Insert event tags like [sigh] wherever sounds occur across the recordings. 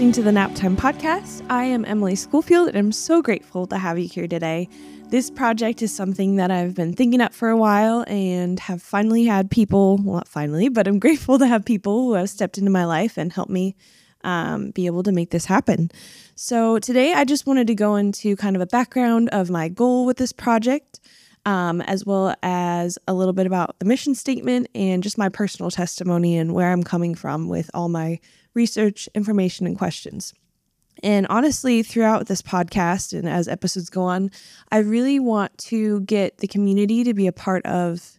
listening to the Naptime Podcast. I am Emily Schoolfield, and I'm so grateful to have you here today. This project is something that I've been thinking up for a while and have finally had people, well, not finally, but I'm [laughs] grateful to have people who have stepped into my life and helped me um, be able to make this happen. So, today I just wanted to go into kind of a background of my goal with this project, um, as well as a little bit about the mission statement and just my personal testimony and where I'm coming from with all my research, information, and questions. And honestly, throughout this podcast and as episodes go on, I really want to get the community to be a part of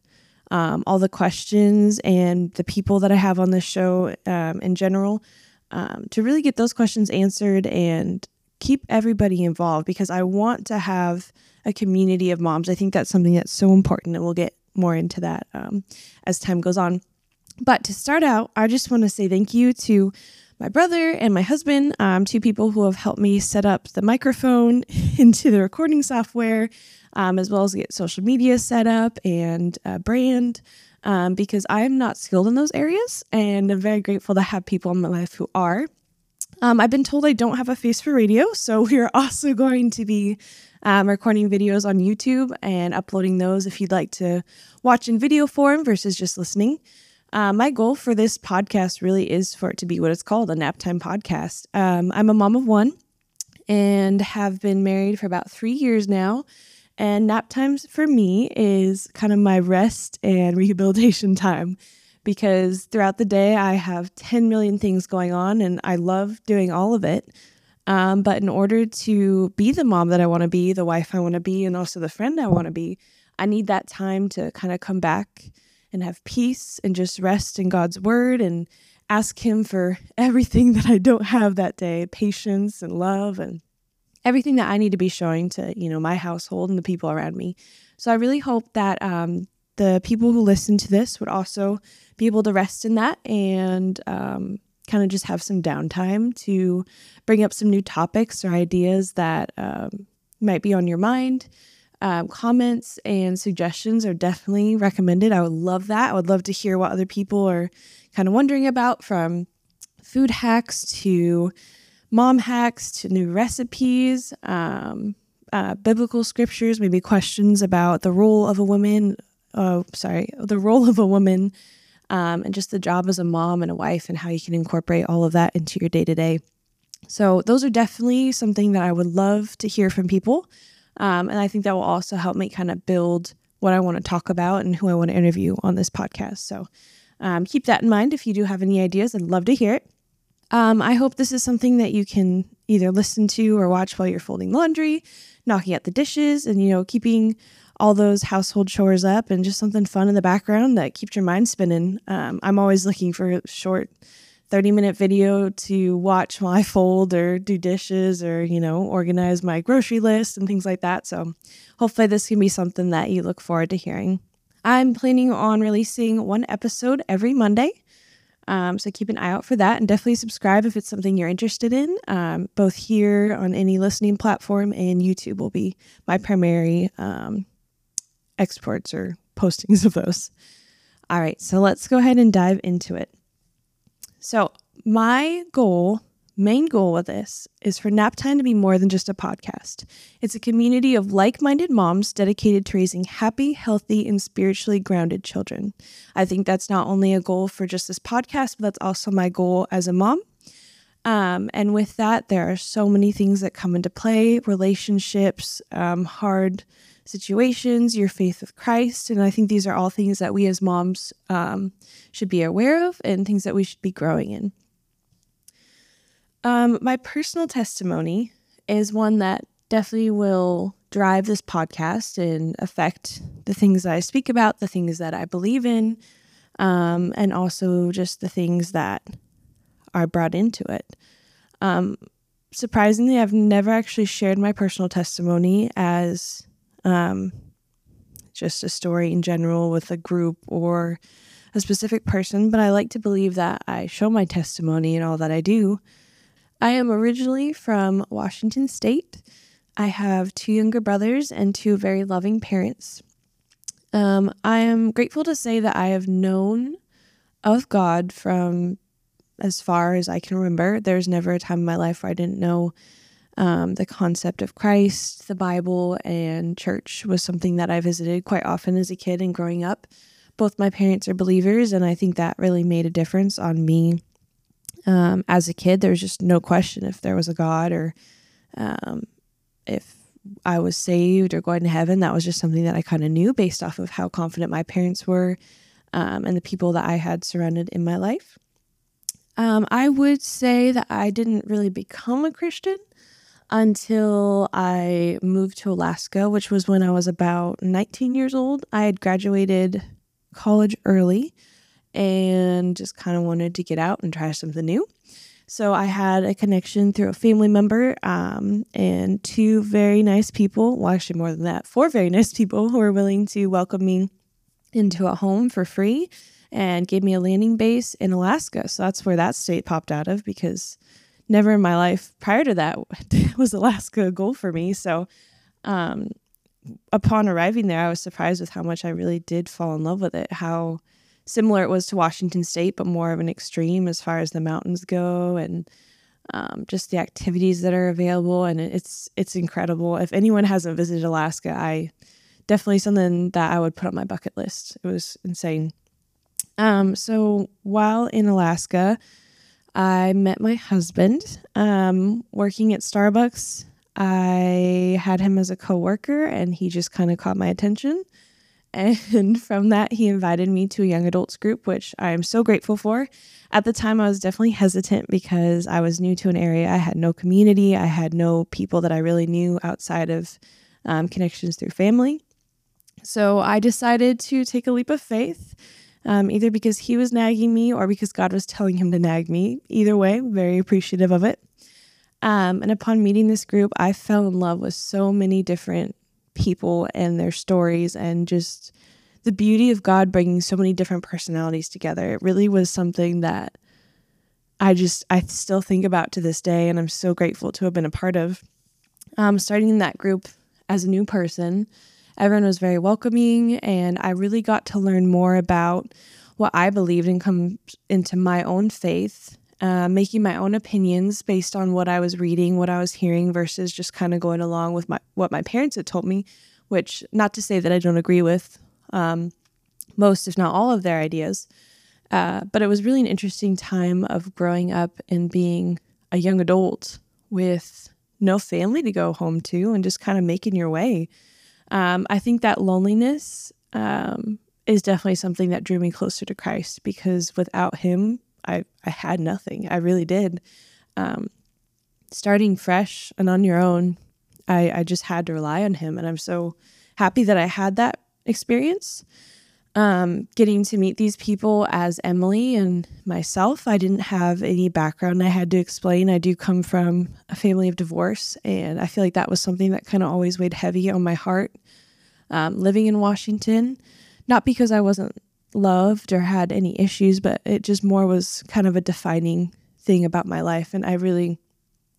um, all the questions and the people that I have on this show um, in general um, to really get those questions answered and keep everybody involved because I want to have a community of moms. I think that's something that's so important, and we'll get more into that um, as time goes on. But to start out, I just want to say thank you to my brother and my husband, um, two people who have helped me set up the microphone [laughs] into the recording software, um, as well as get social media set up and uh, brand, um, because I'm not skilled in those areas. And I'm very grateful to have people in my life who are. Um, I've been told I don't have a face for radio, so [laughs] we're also going to be um, recording videos on YouTube and uploading those if you'd like to watch in video form versus just listening. Uh, my goal for this podcast really is for it to be what it's called a naptime podcast. Um, I'm a mom of one and have been married for about three years now. And nap times for me is kind of my rest and [laughs] rehabilitation time because throughout the day I have 10 million things going on and I love doing all of it. Um, but in order to be the mom that I want to be, the wife I want to be, and also the friend I want to be, I need that time to kind of come back and have peace and just rest in God's word and ask Him for [laughs] everything that I don't have that day patience and love and everything that I need to be showing to, you know, my household and the people around me. So I really hope that um, the people who listen to this would also be able to rest in that and um, kind of just have some downtime to bring up some new topics or ideas that um, might be on your mind um, comments and suggestions are definitely recommended. I would love that. I would love to hear what other people are kind of wondering about from food hacks to mom hacks to new recipes, um, uh, biblical scriptures, maybe questions about the role of a woman. Oh, sorry, the role of a woman, um, and just the job as a mom and a wife, and how you can incorporate all of that into your day to day. So, those are definitely something that I would love to hear from people. Um, and I think that will also help me kind of build what I want to talk about and who I want to interview on this podcast. So um, keep that in mind. If you do have any ideas, I'd love to hear it. Um, I hope this is something that you can either listen to or watch while you're folding laundry, knocking out the dishes, and, you know, keeping all those household chores up and just something fun in the background that keeps your mind spinning. Um, I'm always looking for a short 30 minute video to watch while I fold or do dishes or, you know, organize my grocery list and things like that. So hopefully this can be something that you look forward to hearing. I'm planning on releasing one episode every Monday. Um, so keep an eye out for that and definitely subscribe if it's something you're interested in. Um, both here on any listening platform and YouTube will be my primary um, exports or postings of those. All right, so let's go ahead and dive into it. So, my goal, main goal with this, is for Naptime to be more than just a podcast. It's a community of like minded moms dedicated to raising happy, healthy, and spiritually grounded children. I think that's not only a goal for just this podcast, but that's also my goal as a mom. Um, and with that, there are so many things that come into play relationships, um, hard situations, your faith with Christ. And I think these are all things that we as moms um, should be aware of and things that we should be growing in. Um, my personal testimony is one that definitely will drive this podcast and affect the things that I speak about, the things that I believe in, um, and also just the things that are brought into it. Um, surprisingly, I've never actually shared my personal testimony as um, just a story in general with a group or a specific person, but I like to believe that I show my testimony in all that I do. I am originally from Washington State. I have two younger brothers and two very loving parents. Um, I am grateful to say that I have known of God from as far as I can remember. There's never a time in my life where I didn't know um, the concept of Christ, the Bible, and church was something that I visited quite often as a kid and growing up. Both my parents are believers, and I think that really made a difference on me um, as a kid. There was just no question if there was a God or um, if I was saved or going to heaven. That was just something that I kind of knew based off of how confident my parents were um, and the people that I had surrounded in my life. Um, I would say that I didn't really become a Christian until I moved to Alaska, which was when I was about 19 years old. I had graduated college early and just kind of wanted to get out and try something new. So I had a connection through a family member um, and two very nice people. Well, actually, more than that, four very nice people who were willing to welcome me into a home for free and gave me a landing base in Alaska. So that's where that state popped out of because never in my life prior to that [laughs] was Alaska a goal for me. So um, upon arriving there, I was surprised with how much I really did fall in love with it, how similar it was to Washington State, but more of an extreme as far as the mountains go and um, just the activities that are available. And it's it's incredible. If anyone hasn't visited Alaska, I definitely something that I would put on my bucket list. It was insane. Um, so while in Alaska, I met my husband um, working at Starbucks. I had him as a coworker, and he just kind of caught my attention. And [laughs] from that, he invited me to a young adults group, which I am so grateful for. At the time, I was definitely hesitant because I was new to an area. I had no community, I had no people that I really knew outside of um, connections through family. So I decided to take a leap of faith, um, either because he was nagging me or because God was telling him to nag me. Either way, very appreciative of it. Um, and upon meeting this group, I fell in love with so many different people and their stories and just the beauty of God bringing so many different personalities together. It really was something that I just, I still think about to this day, and I'm so grateful to have been a part of. Um, starting in that group as a new person, everyone was very welcoming, and I really got to learn more about what I believed and come into my own faith uh, making my own opinions based on what I was reading, what I was hearing, versus just kind of going along with my what my parents had told me. Which, not to say that I don't agree with um, most, if not all, of their ideas, uh, but it was really an interesting time of growing up and being a young adult with no family to go home to and just kind of making your way. Um, I think that loneliness um, is definitely something that drew me closer to Christ because without Him, I, I had nothing. I really did. Um, starting fresh and on your own, I, I just had to rely on him. And I'm so happy that I had that experience. Um, getting to meet these people as Emily and myself, I didn't have any background I had to explain. I do come from a family of divorce, and I feel like that was something that kind of always weighed heavy on my heart. Um, living in Washington, not because I wasn't loved or had any issues, but it just more was kind of a defining thing about my life. And I really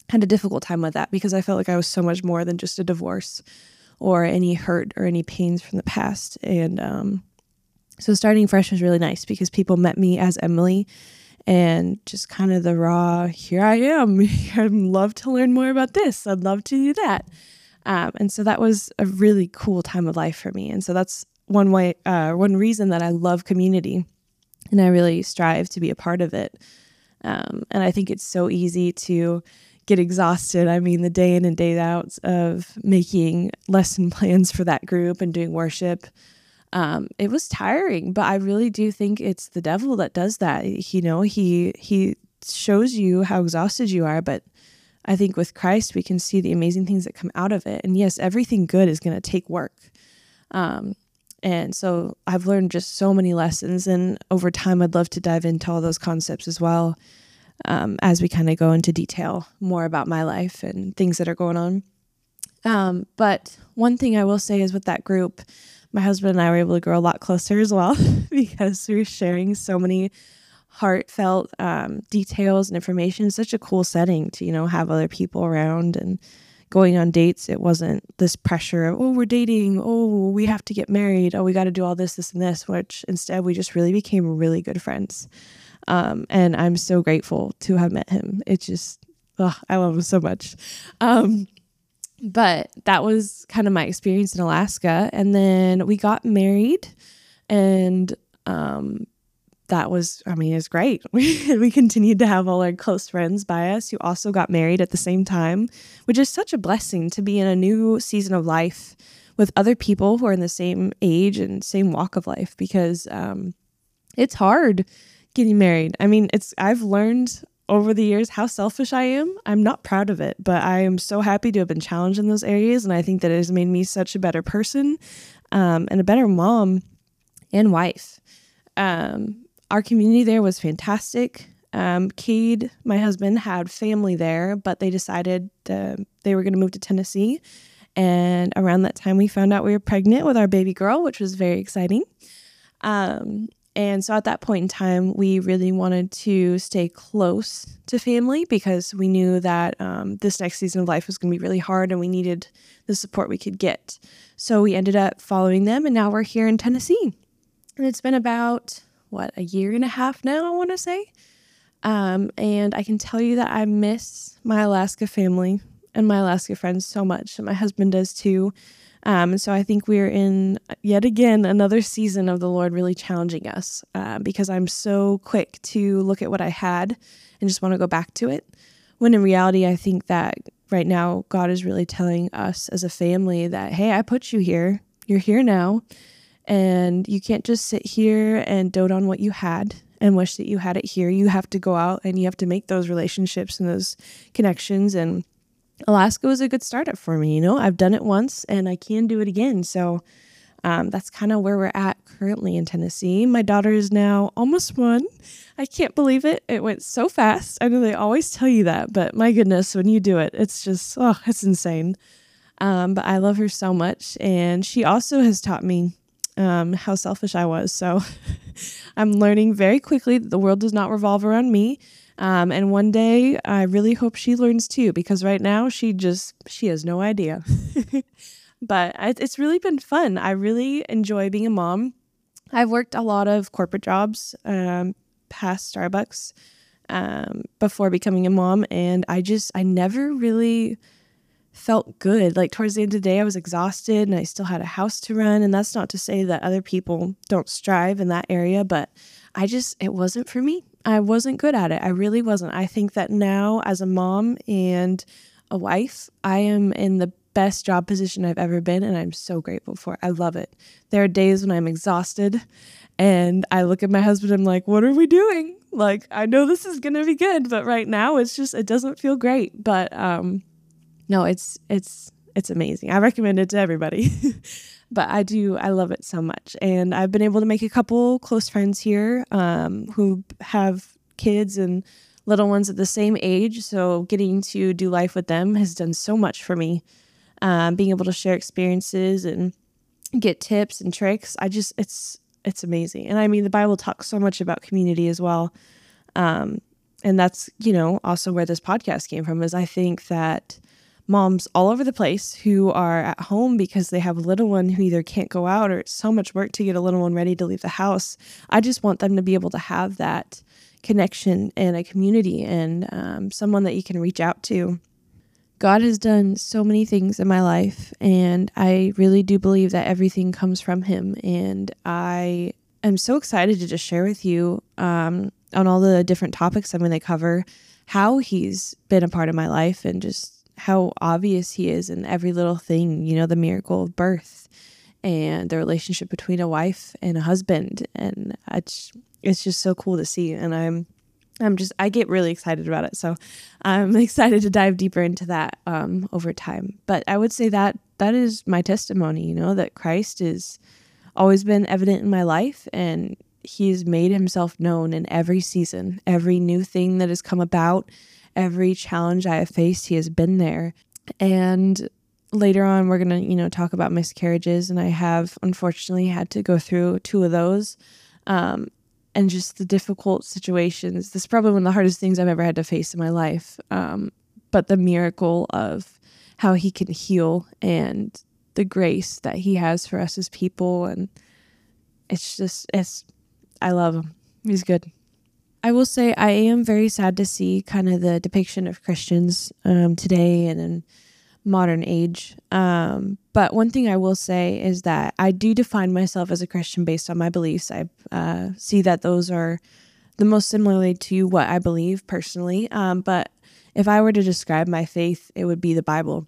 had a difficult time with that because I felt like I was so much more than just a divorce or any hurt or any pains from the past. And um, so starting fresh was really nice because people met me as Emily and just kind of the raw, here I am. [laughs] I'd love to learn more about this. I'd love to do that. Um, and so that was a really cool time of life for me. And so that's one way, uh, one reason that I love community, and I really strive to be a part of it. Um, and I think it's so easy to get exhausted. I mean, the day in and day out of making lesson [laughs] plans for that group and doing worship. Um, it was tiring, but I really do think it's the devil that does that. You know, he he shows you how exhausted you are, but I think with Christ we can see the amazing things that come out of it. And yes, everything good is going to take work. Um, and so I've learned just so many lessons. And over time, I'd love to dive into all those concepts as well um, as we kind of go into detail more about my life and things that are going on. Um, but one thing I will say is with that group, my husband and I were able to grow a lot closer as well [laughs] because we were sharing so many heartfelt um, details and information. It's such a cool setting to, you know, have other people around and going on dates, it wasn't this pressure of, oh, we're dating. Oh, we have to get married. Oh, we got to do all this, this, and this, which instead we just really became really good friends. Um, and I'm so grateful to have met him. It just, oh, I love him so much. Um, but that was kind of my experience in Alaska. And then we got married, and um, that was, I mean, it was great. [laughs] We, we continued to have all our close friends by us who also got married at the same time, which is such a blessing to be in a new season of life with other people who are in the same age and same walk of life because um, it's hard getting married. I mean, it's I've learned over the years how selfish I am. I'm not proud of it, but I am so happy to have been challenged in those areas, and I think that it has made me such a better person um, and a better mom and wife. Um, our community there was fantastic. Um, Cade, my husband, had family there, but they decided uh, they were going to move to Tennessee. And around that time, we found out we were pregnant with our baby girl, which was very exciting. Um, and so at that point in time, we really wanted to stay close to family because we knew that um, this next season of life was going to be really hard and we needed the support we could get. So we ended up following them, and now we're here in Tennessee. And it's been about, what, a year and a half now, I want to say. Um, and I can tell you that I miss my Alaska family and my Alaska friends so much. And my husband does too. Um, so I think we're in yet again another season of the Lord really challenging us uh, because I'm so quick to look at what I had and just want to go back to it. When in reality, I think that right now God is really telling us as a family that, hey, I put you here. You're here now. And you can't just sit here and dote on what you had and wish that you had it here. You have to go out and you have to make those relationships and those connections and Alaska was a good startup for me. You know, I've done it once and I can do it again. So um, that's kind of where we're at currently in Tennessee. My daughter is now almost one. I can't believe it. It went so fast. I know they always tell you that, but my goodness, when you do it, it's just, oh, it's insane. Um, but I love her so much. And she also has taught me um, how selfish I was. So [laughs] I'm learning very quickly that the world does not revolve around me. Um, and one day I really hope she learns too, because right now she just, she has no idea. [laughs] but it's really been fun. I really enjoy being a mom. I've worked a lot of corporate jobs um, past Starbucks um, before becoming a mom. And I just, I never really felt good. Like towards the end of the day, I was exhausted and I still had a house to run. And that's not to say that other people don't strive in that area, but I just, it wasn't for me. I wasn't good at it. I really wasn't. I think that now, as a mom and a wife, I am in the best job position I've ever been, and I'm so grateful for it. I love it. There are days when I'm exhausted and I look at my husband, I'm like, what are we doing? Like, I know this is gonna be good, but right now it's just it doesn't feel great. But um no, it's it's it's amazing. I recommend it to everybody. [laughs] but I do, I love it so much. And I've been able to make a couple close friends here um, who have kids and little ones at the same age. So getting to do life with them has done so much for me. Um, being able to share experiences and get tips and tricks. I just, it's, it's amazing. And I mean, the Bible talks so much about community as well. Um, and that's, you know, also where this podcast came from is I think that moms all over the place who are at home because they have a little one who either can't go out or it's so much work to get a little one ready to leave the house. I just want them to be able to have that connection and a community and um, someone that you can reach out to. God has done so many things in my life, and I really do believe that everything comes from Him. And I am so excited to just share with you um, on all the different topics I'm going to cover how He's been a part of my life and just how obvious he is in every little thing, you know, the miracle of birth and the relationship between a wife and a husband. And it's, it's just so cool to see. And I'm, I'm just, I get really excited about it. So I'm [laughs] excited to dive deeper into that um, over time. But I would say that that is my testimony, you know, that Christ is always been evident in my life and he's made himself known in every season, every new thing that has come about every challenge I have faced, he has been there. And later on, we're going to, you know, talk about miscarriages. And I have unfortunately had to go through two of those. Um, and just the difficult situations. This is probably one of the hardest things I've ever had to face in my life. Um, but the miracle of how he can heal and the grace that he has for us as people. And it's just, it's, I love him. He's good. I will say I am very sad to see kind of the depiction of Christians um, today and in modern age. Um, but one thing I will say is that I do define myself as a Christian based on my beliefs. I uh, see that those are the most similarly to what I believe personally. Um, but if I were to describe my faith, it would be the Bible.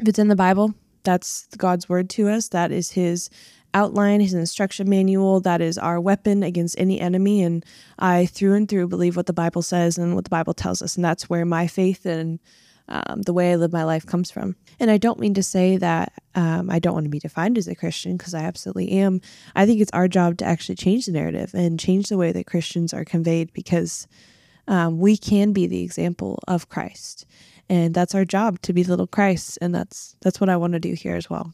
If it's in the Bible, that's God's word to us. That is His outline, His instruction manual. That is our weapon against any enemy. And I, through and through, believe what the Bible says and what the Bible tells us. And that's where my faith and um, the way I live my life comes from. And I don't mean to say that um, I don't want to be defined as a Christian because I absolutely am. I think it's our job to actually change the narrative and change the way that Christians are conveyed because um, we can be the example of Christ. And that's our job to be little Christ. And that's that's what I want to do here as well.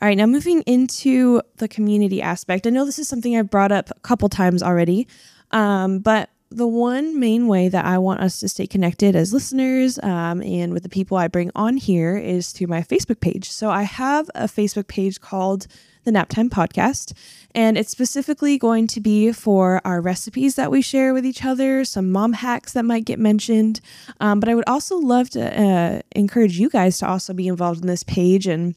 All right, now moving into the community aspect. I know this is something I've brought up a couple times already, um, but the one main way that I want us to stay connected as listeners um, and with the people I bring on here is through my Facebook page. So I have a Facebook page called the Naptime Podcast, and it's specifically going to be for our recipes that we share with each other, some mom hacks that might get mentioned. Um, but I would also love to uh, encourage you guys to also be involved in this page. And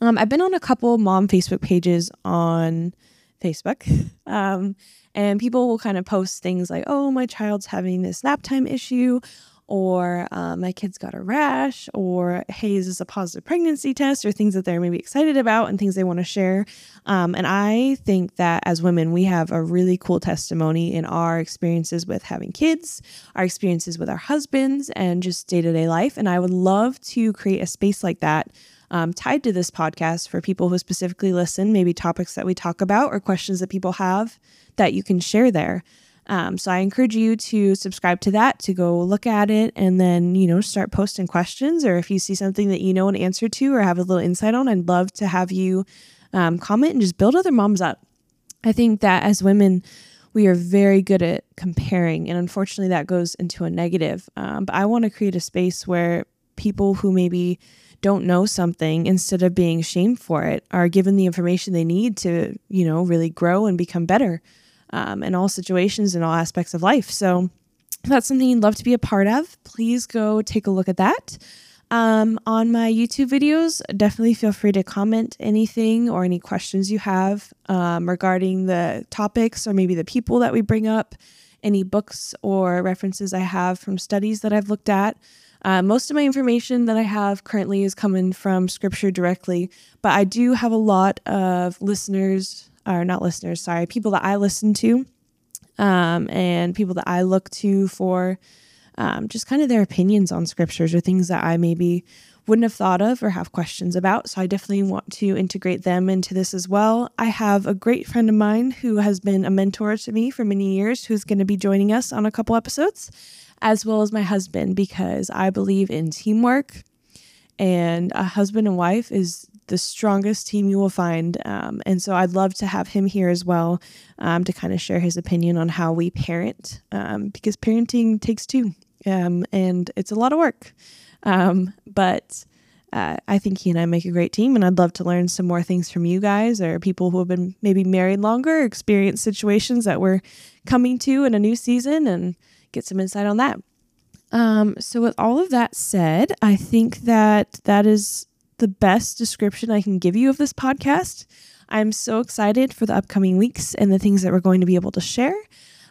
um, I've been on a couple mom Facebook pages on Facebook. [laughs] Um, and people will kind of post things like, oh, my child's having this nap time issue, or uh, my kid's got a rash, or hey, is this a positive pregnancy test, or things that they're maybe excited about and things they want to share. Um, and I think that as women, we have a really cool testimony in our experiences with having kids, our experiences with our husbands, and just day to day life. And I would love to create a space like that um, tied to this podcast for people who specifically listen, maybe topics that we talk about or questions that people have that you can share there. Um, so I encourage you to subscribe to that, to go look at it, and then, you know, start posting questions. Or if you see something that you know an answer to or have a little insight on, I'd love to have you um, comment and just build other moms up. I think that as women, we are very good at comparing, and unfortunately, that goes into a negative. Um, but I want to create a space where people who maybe don't know something instead of being shamed for it are given the information they need to you know really grow and become better um, in all situations and all aspects of life. So if that's something you'd love to be a part of. Please go take a look at that. Um, on my youtube videos definitely feel free to comment anything or any questions you have um, regarding the topics or maybe the people that we bring up any books or references i have from studies that i've looked at uh, most of my information that I have currently is coming from scripture directly, but I do have a lot of listeners, or not listeners, sorry, people that I listen to um, and people that I look to for um, just kind of their opinions on scriptures or things that I maybe wouldn't have thought of or have questions about. So I definitely want to integrate them into this as well. I have a great friend of mine who has been a mentor to me for many years who's going to be joining us on a couple episodes as well as my husband, because I believe in teamwork. And a husband and wife is the strongest team you will find. Um, and so I'd love to have him here as well um, to kind of share his opinion on how we parent, um, because parenting takes two um, and it's a lot of work. Um, but uh, I think he and I make a great team, and I'd love to learn some more things from you guys or people who have been maybe married longer, experienced situations that we're coming to in a new season, and get some insight on that. Um, so, with all of that said, I think that that is the best description I can give you of this podcast. I'm so excited for the upcoming weeks and the things that we're going to be able to share.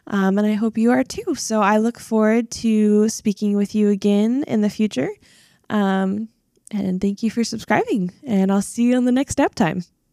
Um, and I hope you are too. So, I look forward to speaking with you again in the future. Um, and thank you for subscribing. And I'll see you on the next step time.